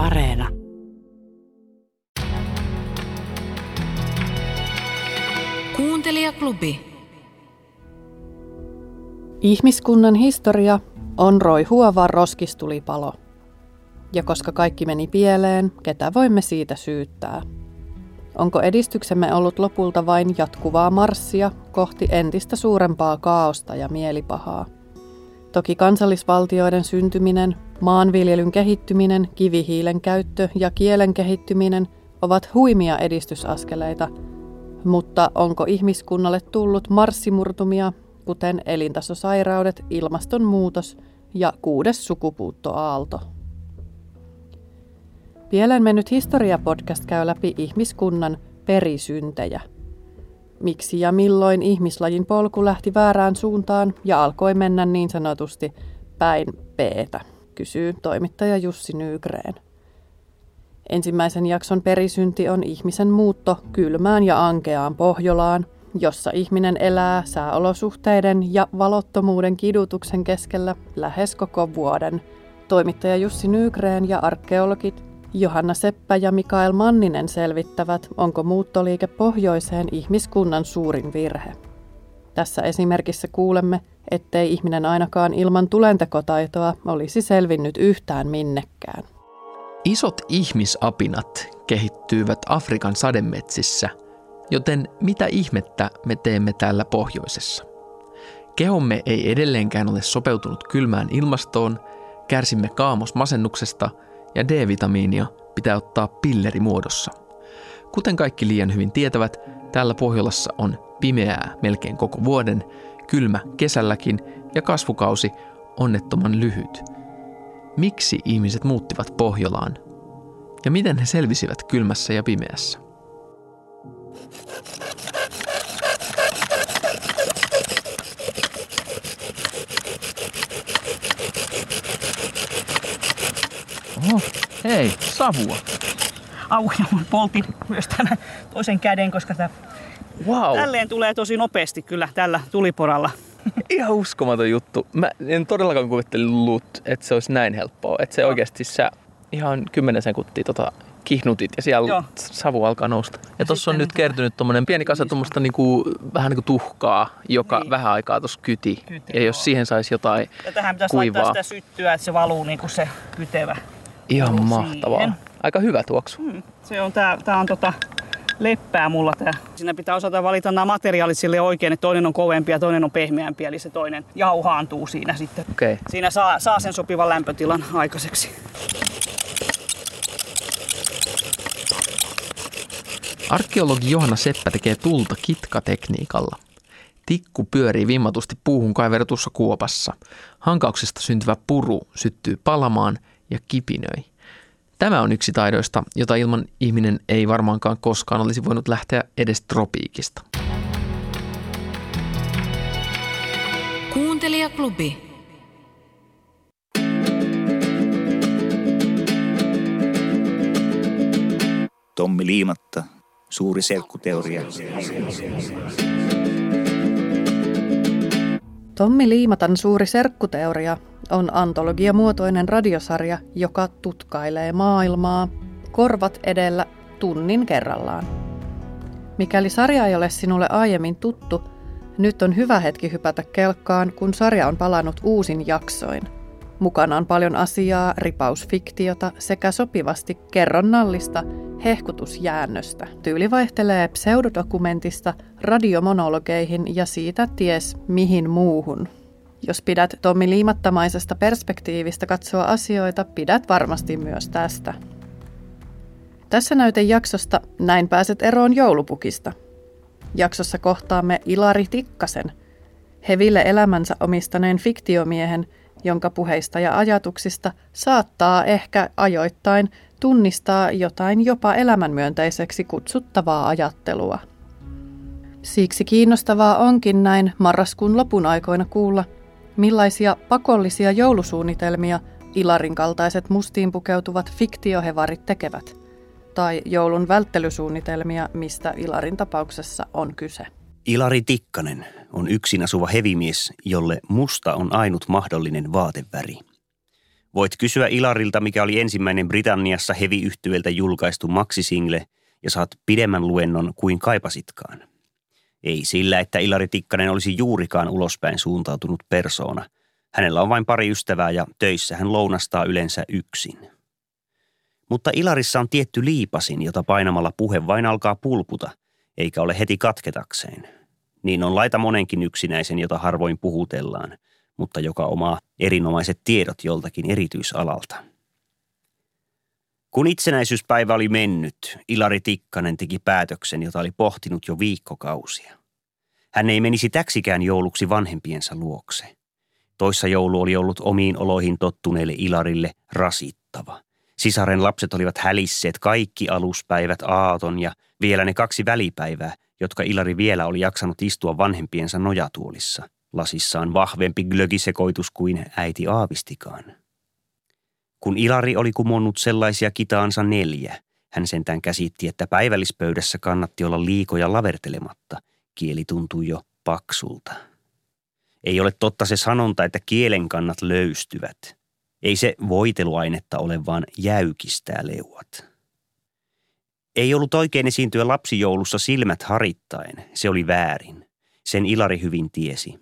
Areena. Kuuntelijaklubi. Ihmiskunnan historia on roihuava roskistulipalo. Ja koska kaikki meni pieleen, ketä voimme siitä syyttää? Onko edistyksemme ollut lopulta vain jatkuvaa marssia kohti entistä suurempaa kaaosta ja mielipahaa? Toki kansallisvaltioiden syntyminen, maanviljelyn kehittyminen, kivihiilen käyttö ja kielen kehittyminen ovat huimia edistysaskeleita, mutta onko ihmiskunnalle tullut marssimurtumia, kuten elintasosairaudet, ilmastonmuutos ja kuudes sukupuuttoaalto? Pieleen mennyt historia-podcast käy läpi ihmiskunnan perisyntejä. Miksi ja milloin ihmislajin polku lähti väärään suuntaan ja alkoi mennä niin sanotusti päin peetä, kysyy toimittaja Jussi Nygreen. Ensimmäisen jakson perisynti on ihmisen muutto kylmään ja ankeaan Pohjolaan, jossa ihminen elää sääolosuhteiden ja valottomuuden kidutuksen keskellä lähes koko vuoden. Toimittaja Jussi Nygreen ja arkeologit Johanna Seppä ja Mikael Manninen selvittävät, onko muuttoliike pohjoiseen ihmiskunnan suurin virhe. Tässä esimerkissä kuulemme, ettei ihminen ainakaan ilman tulentekotaitoa olisi selvinnyt yhtään minnekään. Isot ihmisapinat kehittyivät Afrikan sademetsissä, joten mitä ihmettä me teemme täällä pohjoisessa? Kehomme ei edelleenkään ole sopeutunut kylmään ilmastoon, kärsimme kaamosmasennuksesta – ja D-vitamiinia pitää ottaa pillerimuodossa. Kuten kaikki liian hyvin tietävät, täällä Pohjolassa on pimeää melkein koko vuoden, kylmä kesälläkin ja kasvukausi onnettoman lyhyt. Miksi ihmiset muuttivat Pohjolaan? Ja miten he selvisivät kylmässä ja pimeässä? Oho, hei, savua. Au, ja mun poltin myös tänä toisen käden, koska tämä Wow. tälleen tulee tosi nopeasti kyllä tällä tuliporalla. Ihan uskomaton juttu. Mä en todellakaan kuvitellut, että se olisi näin helppoa. Että se oikeasti sä ihan 10 sekuntia tota kihnutit ja siellä Joo. savu alkaa nousta. Ja tuossa on nyt kertynyt tommonen pieni kasa tuommoista niinku, vähän niinku tuhkaa, joka Niin. vähän aikaa tuossa kyti. Kyti, ja jos siihen saisi jotain Ja tähän pitäisi kuivaa. laittaa sitä syttyä, että se valuu niin kuin se kytevä. Ihan Siihen. mahtavaa. Aika hyvä tuoksu. Hmm. Se on, tää, tää on tota, leppää mulla tää. Siinä pitää osata valita nämä materiaalit sille oikein, että toinen on kovempi ja toinen on pehmeämpi, eli se toinen jauhaantuu siinä sitten. Okay. Siinä saa, saa sen sopivan lämpötilan aikaiseksi. Arkeologi Johanna Seppä tekee tulta kitkatekniikalla. Tikku pyörii vimmatusti puuhun kaivertussa kuopassa. Hankauksesta syntyvä puru syttyy palamaan ja kipinöi. Tämä on yksi taidoista, jota ilman ihminen ei varmaankaan koskaan olisi voinut lähteä edes tropiikista. Kuuntelijaklubi. Tommi Liimatta, suuri selkkuteoria. Tommi Liimatan suuri serkkuteoria on antologiamuotoinen radiosarja, joka tutkailee maailmaa korvat edellä tunnin kerrallaan. Mikäli sarja ei ole sinulle aiemmin tuttu, nyt on hyvä hetki hypätä kelkkaan, kun sarja on palannut uusin jaksoin. Mukana on paljon asiaa, ripausfiktiota sekä sopivasti kerronnallista hehkutusjäännöstä. Tyyli vaihtelee pseudodokumentista radiomonologeihin ja siitä ties mihin muuhun. Jos pidät Tommi liimattamaisesta perspektiivistä katsoa asioita, pidät varmasti myös tästä. Tässä näytejaksosta näin pääset eroon joulupukista. Jaksossa kohtaamme Ilari Tikkasen, heville elämänsä omistaneen fiktiomiehen, jonka puheista ja ajatuksista saattaa ehkä ajoittain tunnistaa jotain jopa elämänmyönteiseksi kutsuttavaa ajattelua. Siksi kiinnostavaa onkin näin marraskuun lopun aikoina kuulla, millaisia pakollisia joulusuunnitelmia Ilarin kaltaiset mustiin pukeutuvat fiktiohevarit tekevät, tai joulun välttelysuunnitelmia, mistä Ilarin tapauksessa on kyse. Ilari Tikkanen on yksin asuva hevimies, jolle musta on ainut mahdollinen vaateväri. Voit kysyä Ilarilta, mikä oli ensimmäinen Britanniassa heavy julkaistu maksisingle, ja saat pidemmän luennon kuin kaipasitkaan. Ei sillä, että Ilari Tikkanen olisi juurikaan ulospäin suuntautunut persoona. Hänellä on vain pari ystävää ja töissä hän lounastaa yleensä yksin. Mutta Ilarissa on tietty liipasin, jota painamalla puhe vain alkaa pulputa, eikä ole heti katketakseen. Niin on laita monenkin yksinäisen, jota harvoin puhutellaan, mutta joka omaa erinomaiset tiedot joltakin erityisalalta. Kun itsenäisyyspäivä oli mennyt, Ilari Tikkanen teki päätöksen, jota oli pohtinut jo viikkokausia. Hän ei menisi täksikään jouluksi vanhempiensa luokse. Toissa joulu oli ollut omiin oloihin tottuneelle Ilarille rasittava. Sisaren lapset olivat hälisseet kaikki aluspäivät aaton ja vielä ne kaksi välipäivää, jotka Ilari vielä oli jaksanut istua vanhempiensa nojatuolissa. Lasissaan vahvempi glögisekoitus kuin äiti aavistikaan. Kun Ilari oli kumonnut sellaisia kitaansa neljä, hän sentään käsitti, että päivällispöydässä kannatti olla liikoja lavertelematta. Kieli tuntui jo paksulta. Ei ole totta se sanonta, että kielen kannat löystyvät. Ei se voiteluainetta ole, vaan jäykistää leuat. Ei ollut oikein esiintyä lapsijoulussa silmät harittaen. Se oli väärin. Sen Ilari hyvin tiesi.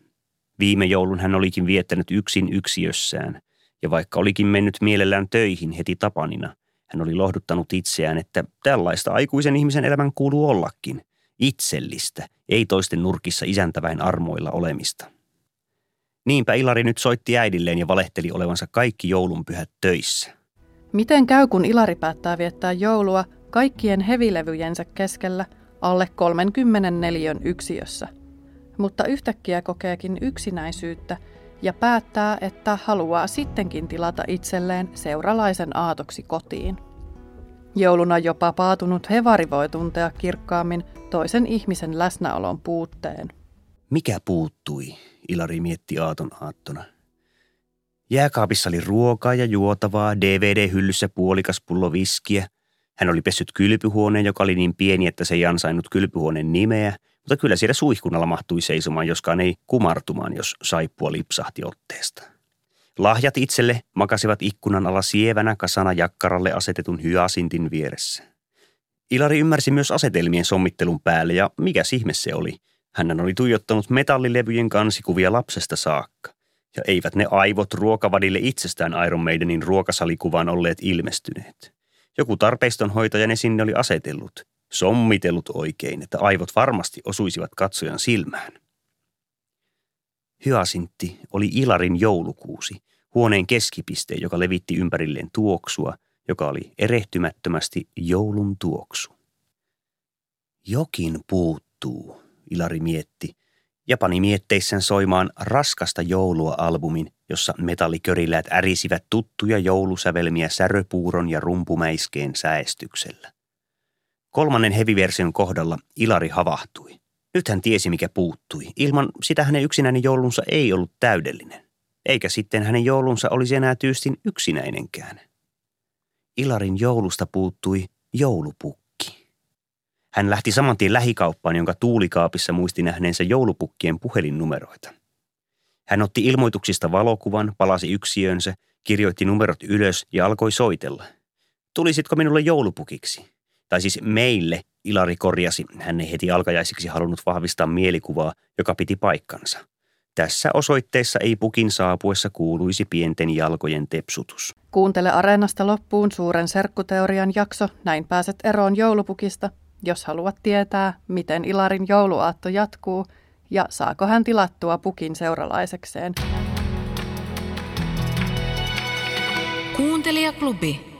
Viime joulun hän olikin viettänyt yksin yksiössään, ja vaikka olikin mennyt mielellään töihin heti tapanina, hän oli lohduttanut itseään, että tällaista aikuisen ihmisen elämän kuuluu ollakin. Itsellistä, ei toisten nurkissa isäntäväin armoilla olemista. Niinpä Ilari nyt soitti äidilleen ja valehteli olevansa kaikki joulunpyhät töissä. Miten käy, kun Ilari päättää viettää joulua kaikkien hevilevyjensä keskellä alle 34 yksiössä? Mutta yhtäkkiä kokeekin yksinäisyyttä ja päättää, että haluaa sittenkin tilata itselleen seuralaisen aatoksi kotiin. Jouluna jopa paatunut hevari voi tuntea kirkkaammin toisen ihmisen läsnäolon puutteen. Mikä puuttui, Ilari mietti aaton aattona. Jääkaapissa oli ruokaa ja juotavaa, DVD-hyllyssä puolikas pullo viskiä. Hän oli pessyt kylpyhuoneen, joka oli niin pieni, että se ei ansainnut kylpyhuoneen nimeä, mutta kyllä siellä suihkunnalla mahtui seisomaan, joskaan ei kumartumaan, jos saippua lipsahti otteesta. Lahjat itselle makasivat ikkunan alla sievänä kasana jakkaralle asetetun hyasintin vieressä. Ilari ymmärsi myös asetelmien sommittelun päälle ja mikä ihme se oli. Hän oli tuijottanut metallilevyjen kansikuvia lapsesta saakka. Ja eivät ne aivot ruokavadille itsestään Iron Maidenin ruokasalikuvaan olleet ilmestyneet. Joku tarpeistonhoitaja ne sinne oli asetellut, sommitellut oikein, että aivot varmasti osuisivat katsojan silmään. Hyasintti oli Ilarin joulukuusi, huoneen keskipiste, joka levitti ympärilleen tuoksua, joka oli erehtymättömästi joulun tuoksu. Jokin puuttuu, Ilari mietti, ja pani mietteissään soimaan raskasta joulua albumin, jossa metalliköriläät ärisivät tuttuja joulusävelmiä säröpuuron ja rumpumäiskeen säestyksellä. Kolmannen heviversion kohdalla Ilari havahtui. Nyt hän tiesi, mikä puuttui. Ilman sitä hänen yksinäinen joulunsa ei ollut täydellinen. Eikä sitten hänen joulunsa olisi enää tyystin yksinäinenkään. Ilarin joulusta puuttui joulupukki. Hän lähti saman tien lähikauppaan, jonka tuulikaapissa muisti nähneensä joulupukkien puhelinnumeroita. Hän otti ilmoituksista valokuvan, palasi yksiönsä, kirjoitti numerot ylös ja alkoi soitella. Tulisitko minulle joulupukiksi? tai siis meille, Ilari korjasi, hän ei heti alkajaisiksi halunnut vahvistaa mielikuvaa, joka piti paikkansa. Tässä osoitteessa ei pukin saapuessa kuuluisi pienten jalkojen tepsutus. Kuuntele Areenasta loppuun suuren serkkuteorian jakso, näin pääset eroon joulupukista, jos haluat tietää, miten Ilarin jouluaatto jatkuu ja saako hän tilattua pukin seuralaisekseen. Kuuntelijaklubi.